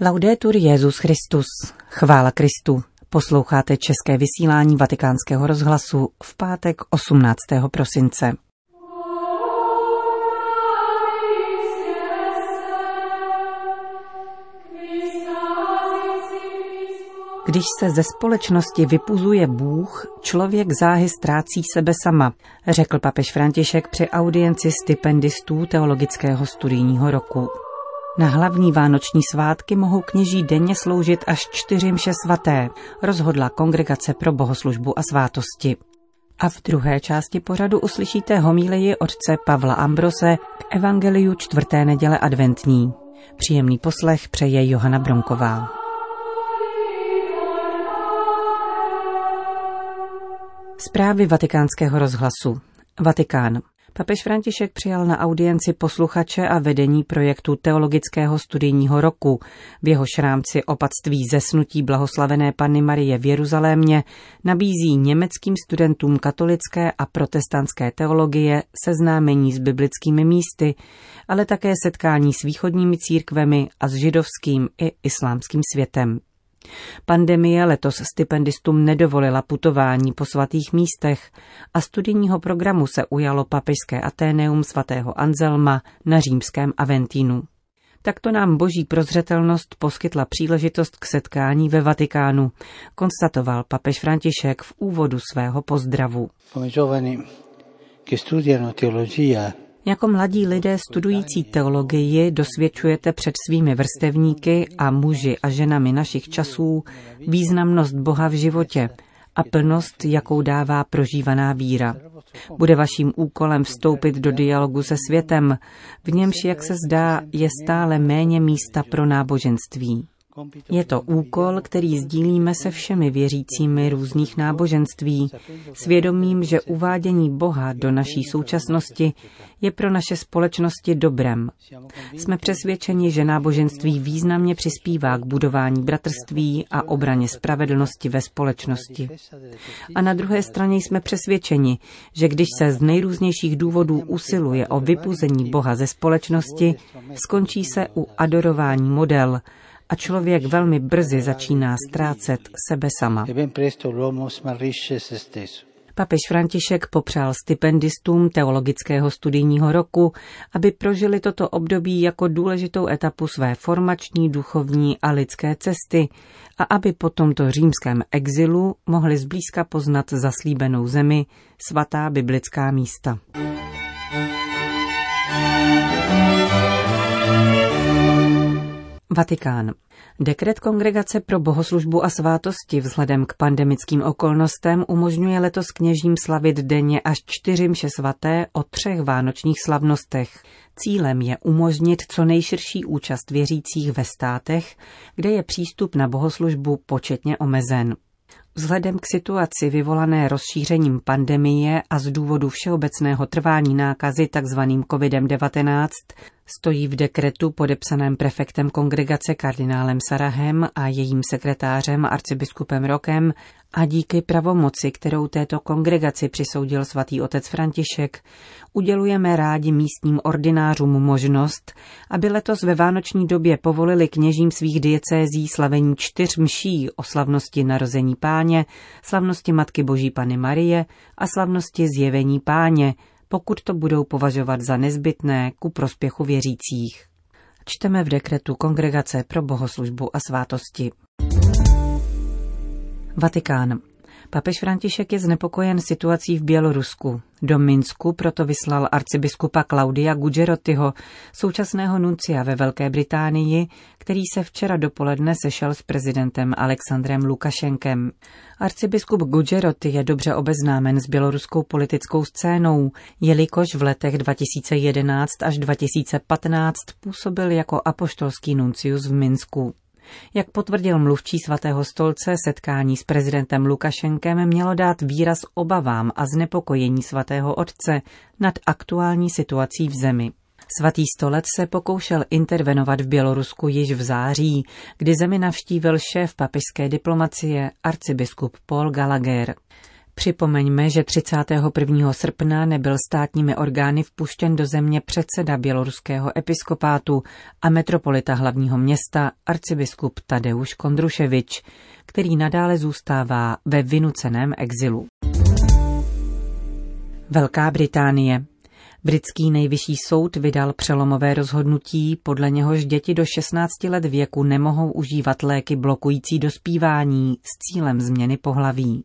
Laudetur Jezus Christus. Chvála Kristu. Posloucháte české vysílání Vatikánského rozhlasu v pátek 18. prosince. Když se ze společnosti vypuzuje Bůh, člověk záhy ztrácí sebe sama, řekl papež František při audienci stipendistů teologického studijního roku. Na hlavní vánoční svátky mohou kněží denně sloužit až čtyři mše svaté, rozhodla Kongregace pro bohoslužbu a svátosti. A v druhé části pořadu uslyšíte homíleji otce Pavla Ambrose k Evangeliu čtvrté neděle adventní. Příjemný poslech přeje Johana Bronková. Zprávy vatikánského rozhlasu. Vatikán. Papež František přijal na audienci posluchače a vedení projektu Teologického studijního roku. V jeho rámci opatství zesnutí blahoslavené Panny Marie v Jeruzalémě nabízí německým studentům katolické a protestantské teologie seznámení s biblickými místy, ale také setkání s východními církvemi a s židovským i islámským světem. Pandemie letos stipendistům nedovolila putování po svatých místech a studijního programu se ujalo papežské Ateneum svatého Anzelma na římském Aventínu. Takto nám boží prozřetelnost poskytla příležitost k setkání ve Vatikánu, konstatoval papež František v úvodu svého pozdravu. Jako mladí lidé studující teologii dosvědčujete před svými vrstevníky a muži a ženami našich časů významnost Boha v životě a plnost, jakou dává prožívaná víra. Bude vaším úkolem vstoupit do dialogu se světem, v němž, jak se zdá, je stále méně místa pro náboženství. Je to úkol, který sdílíme se všemi věřícími různých náboženství, svědomím, že uvádění Boha do naší současnosti je pro naše společnosti dobrem. Jsme přesvědčeni, že náboženství významně přispívá k budování bratrství a obraně spravedlnosti ve společnosti. A na druhé straně jsme přesvědčeni, že když se z nejrůznějších důvodů usiluje o vypuzení Boha ze společnosti, skončí se u adorování model, a člověk velmi brzy začíná ztrácet sebe sama. Papež František popřál stipendistům teologického studijního roku, aby prožili toto období jako důležitou etapu své formační, duchovní a lidské cesty a aby po tomto římském exilu mohli zblízka poznat zaslíbenou zemi, svatá biblická místa. Vatikán. Dekret Kongregace pro bohoslužbu a svátosti vzhledem k pandemickým okolnostem umožňuje letos kněžím slavit denně až čtyři mše svaté o třech vánočních slavnostech. Cílem je umožnit co nejširší účast věřících ve státech, kde je přístup na bohoslužbu početně omezen. Vzhledem k situaci vyvolané rozšířením pandemie a z důvodu všeobecného trvání nákazy tzv. COVID-19 stojí v dekretu podepsaném prefektem kongregace kardinálem Sarahem a jejím sekretářem arcibiskupem Rokem a díky pravomoci, kterou této kongregaci přisoudil svatý otec František, udělujeme rádi místním ordinářům možnost, aby letos ve vánoční době povolili kněžím svých diecézí slavení čtyř mší o slavnosti narození páně, slavnosti Matky Boží Pany Marie a slavnosti zjevení páně, pokud to budou považovat za nezbytné ku prospěchu věřících. Čteme v dekretu Kongregace pro bohoslužbu a svátosti. Vatikán. Papež František je znepokojen situací v Bělorusku. Do Minsku proto vyslal arcibiskupa Claudia Gugerotyho, současného nuncia ve Velké Británii, který se včera dopoledne sešel s prezidentem Alexandrem Lukašenkem. Arcibiskup Gugeroty je dobře obeznámen s běloruskou politickou scénou, jelikož v letech 2011 až 2015 působil jako apoštolský nuncius v Minsku. Jak potvrdil mluvčí svatého stolce, setkání s prezidentem Lukašenkem mělo dát výraz obavám a znepokojení svatého otce nad aktuální situací v zemi. Svatý stolec se pokoušel intervenovat v Bělorusku již v září, kdy zemi navštívil šéf papižské diplomacie arcibiskup Paul Gallagher. Připomeňme, že 31. srpna nebyl státními orgány vpuštěn do země předseda běloruského episkopátu a metropolita hlavního města arcibiskup Tadeusz Kondruševič, který nadále zůstává ve vynuceném exilu. Velká Británie. Britský nejvyšší soud vydal přelomové rozhodnutí, podle něhož děti do 16 let věku nemohou užívat léky blokující dospívání s cílem změny pohlaví.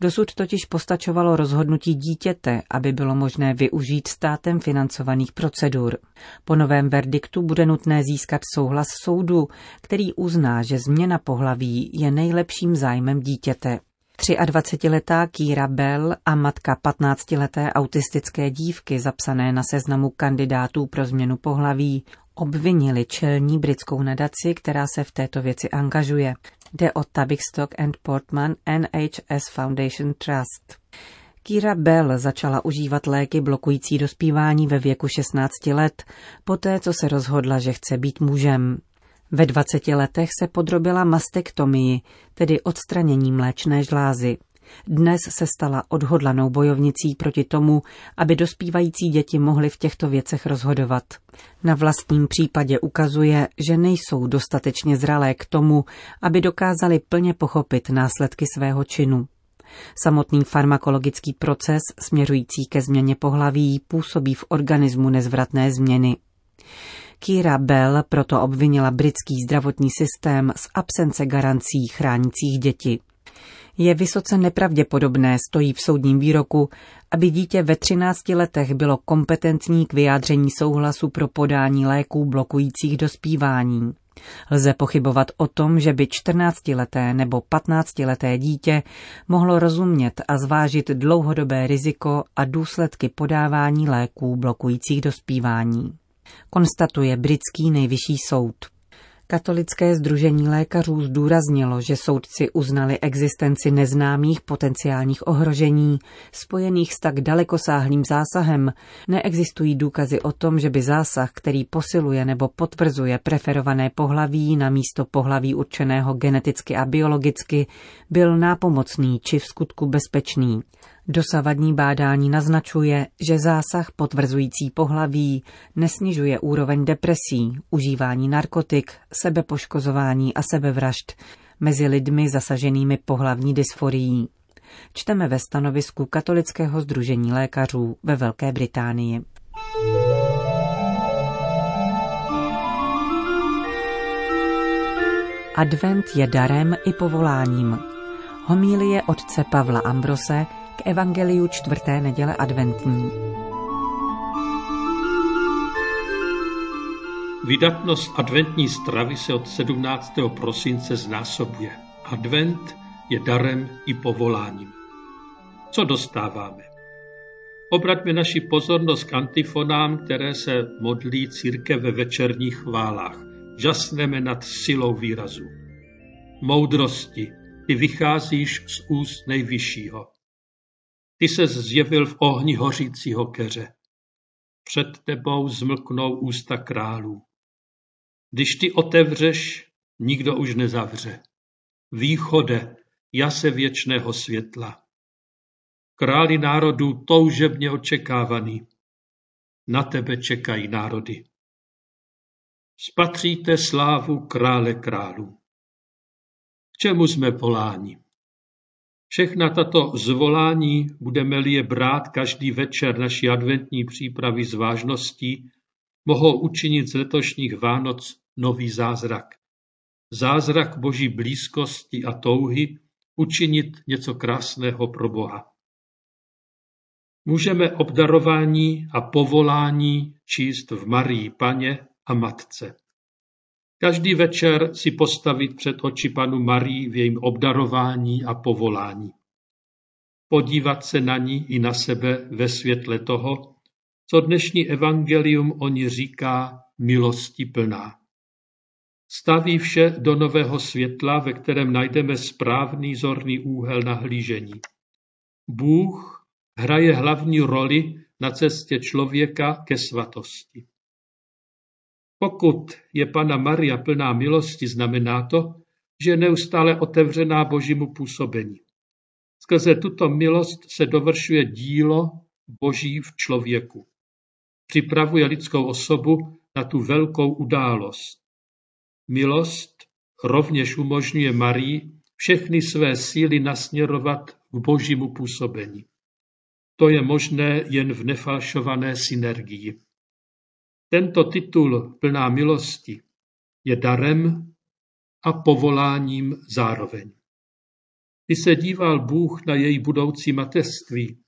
Dosud totiž postačovalo rozhodnutí dítěte, aby bylo možné využít státem financovaných procedur. Po novém verdiktu bude nutné získat souhlas soudu, který uzná, že změna pohlaví je nejlepším zájmem dítěte. 23-letá Kýra Bell a matka 15-leté autistické dívky zapsané na seznamu kandidátů pro změnu pohlaví obvinili čelní britskou nadaci, která se v této věci angažuje. Jde o Tavistock and Portman NHS Foundation Trust. Kira Bell začala užívat léky blokující dospívání ve věku 16 let, poté co se rozhodla, že chce být mužem. Ve 20 letech se podrobila mastektomii, tedy odstranění mléčné žlázy. Dnes se stala odhodlanou bojovnicí proti tomu, aby dospívající děti mohly v těchto věcech rozhodovat. Na vlastním případě ukazuje, že nejsou dostatečně zralé k tomu, aby dokázali plně pochopit následky svého činu. Samotný farmakologický proces směřující ke změně pohlaví působí v organismu nezvratné změny. Kira Bell proto obvinila britský zdravotní systém z absence garancí chránících děti. Je vysoce nepravděpodobné, stojí v soudním výroku, aby dítě ve 13 letech bylo kompetentní k vyjádření souhlasu pro podání léků blokujících dospívání. Lze pochybovat o tom, že by 14-leté nebo 15-leté dítě mohlo rozumět a zvážit dlouhodobé riziko a důsledky podávání léků blokujících dospívání. Konstatuje britský nejvyšší soud. Katolické združení lékařů zdůraznilo, že soudci uznali existenci neznámých potenciálních ohrožení spojených s tak dalekosáhlým zásahem. Neexistují důkazy o tom, že by zásah, který posiluje nebo potvrzuje preferované pohlaví na místo pohlaví určeného geneticky a biologicky, byl nápomocný či v skutku bezpečný. Dosavadní bádání naznačuje, že zásah potvrzující pohlaví nesnižuje úroveň depresí, užívání narkotik, sebepoškozování a sebevražd mezi lidmi zasaženými pohlavní dysforií. Čteme ve stanovisku Katolického združení lékařů ve Velké Británii. Advent je darem i povoláním. Homílie otce Pavla Ambrose k Evangeliu čtvrté neděle adventní. Vydatnost adventní stravy se od 17. prosince znásobuje. Advent je darem i povoláním. Co dostáváme? Obraťme naši pozornost k antifonám, které se modlí církev ve večerních chválách. Žasneme nad silou výrazu. Moudrosti, ty vycházíš z úst nejvyššího. Ty se zjevil v ohni hořícího keře. Před tebou zmlknou ústa králů. Když ty otevřeš, nikdo už nezavře. Východe, jase věčného světla. Králi národů toužebně očekávaný. Na tebe čekají národy. Spatříte slávu krále králů. K čemu jsme voláni? Všechna tato zvolání, budeme-li je brát každý večer naší adventní přípravy s vážností, mohou učinit z letošních Vánoc nový zázrak. Zázrak boží blízkosti a touhy učinit něco krásného pro Boha. Můžeme obdarování a povolání číst v Marii Paně a Matce. Každý večer si postavit před oči panu Marii v jejím obdarování a povolání. Podívat se na ní i na sebe ve světle toho, co dnešní evangelium o ní říká milosti plná. Staví vše do nového světla, ve kterém najdeme správný zorný úhel nahlížení. Bůh hraje hlavní roli na cestě člověka ke svatosti. Pokud je Pana Maria plná milosti, znamená to, že je neustále otevřená Božímu působení. Skrze tuto milost se dovršuje dílo Boží v člověku. Připravuje lidskou osobu na tu velkou událost. Milost rovněž umožňuje Marii všechny své síly nasměrovat k božímu působení. To je možné jen v nefalšované synergii. Tento titul plná milosti je darem a povoláním zároveň. Když se díval Bůh na její budoucí mateřství,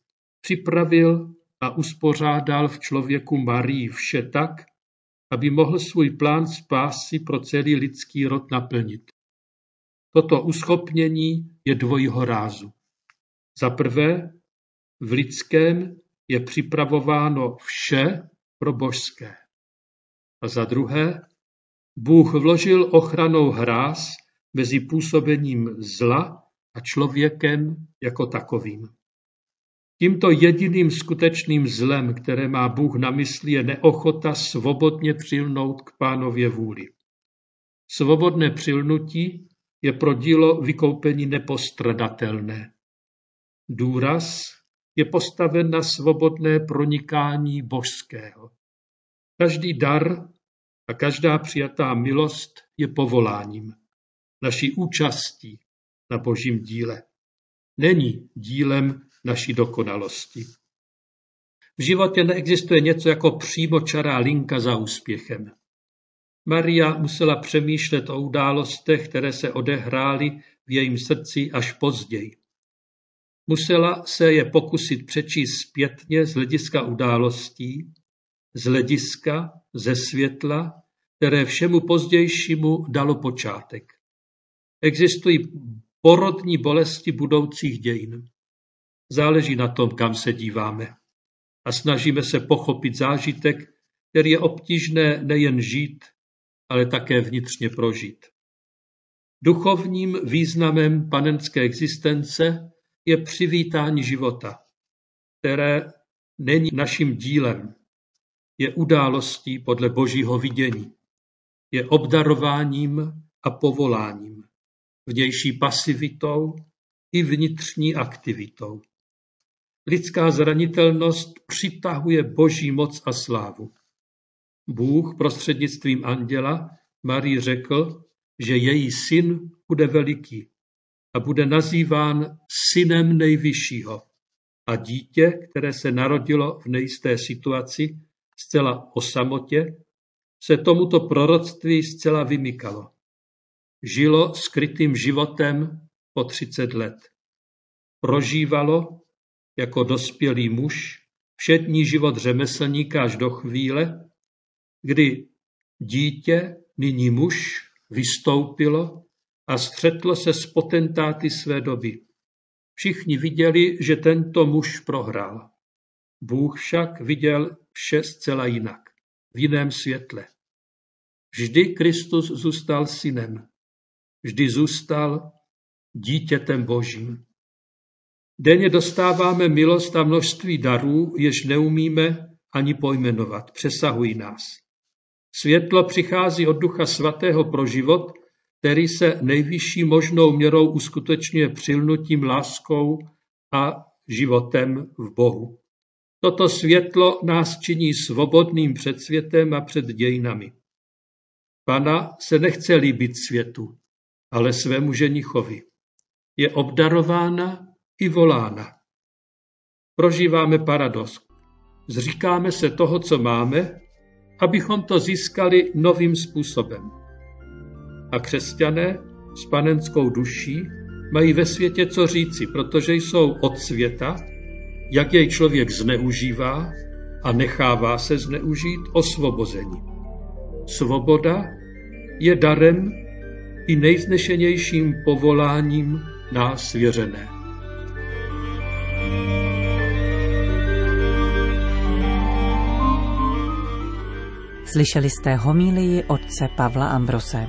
připravil a uspořádal v člověku Marii vše tak, aby mohl svůj plán spásy pro celý lidský rod naplnit. Toto uschopnění je dvojího rázu. Za prvé, v lidském je připravováno vše pro božské. A za druhé, Bůh vložil ochranou hráz mezi působením zla a člověkem jako takovým. Tímto jediným skutečným zlem, které má Bůh na mysli, je neochota svobodně přilnout k pánově vůli. Svobodné přilnutí je pro dílo vykoupení nepostradatelné. Důraz je postaven na svobodné pronikání božského. Každý dar a každá přijatá milost je povoláním, naší účastí na božím díle. Není dílem naší dokonalosti. V životě neexistuje něco jako přímočará linka za úspěchem. Maria musela přemýšlet o událostech, které se odehrály v jejím srdci až později. Musela se je pokusit přečíst zpětně z hlediska událostí, z hlediska, ze světla, které všemu pozdějšímu dalo počátek. Existují porodní bolesti budoucích dějin. Záleží na tom, kam se díváme. A snažíme se pochopit zážitek, který je obtížné nejen žít, ale také vnitřně prožít. Duchovním významem panenské existence je přivítání života, které není naším dílem, je událostí podle božího vidění, je obdarováním a povoláním, vnější pasivitou i vnitřní aktivitou. Lidská zranitelnost přitahuje boží moc a slávu. Bůh prostřednictvím anděla Marii řekl, že její syn bude veliký a bude nazýván synem nejvyššího. A dítě, které se narodilo v nejisté situaci, zcela o samotě, se tomuto proroctví zcela vymykalo. Žilo skrytým životem po 30 let. Prožívalo jako dospělý muž všední život řemeslníka až do chvíle, kdy dítě, nyní muž, vystoupilo a střetlo se s potentáty své doby. Všichni viděli, že tento muž prohrál. Bůh však viděl vše zcela jinak, v jiném světle. Vždy Kristus zůstal synem. Vždy zůstal dítětem Božím. Denně dostáváme milost a množství darů, jež neumíme ani pojmenovat, přesahují nás. Světlo přichází od Ducha Svatého pro život, který se nejvyšší možnou měrou uskutečňuje přilnutím, láskou a životem v Bohu. Toto světlo nás činí svobodným před světem a před dějinami. Pana se nechce líbit světu, ale svému ženichovi. Je obdarována i volána. Prožíváme paradox. Zříkáme se toho, co máme, abychom to získali novým způsobem. A křesťané s panenskou duší mají ve světě co říci, protože jsou od světa, jak jej člověk zneužívá a nechává se zneužít osvobození. Svoboda je darem i nejznešenějším povoláním nás svěřené. Slyšeli jste homílii otce Pavla Ambrose.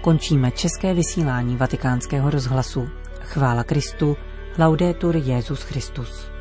Končíme české vysílání vatikánského rozhlasu. Chvála Kristu, laudetur Jezus Christus.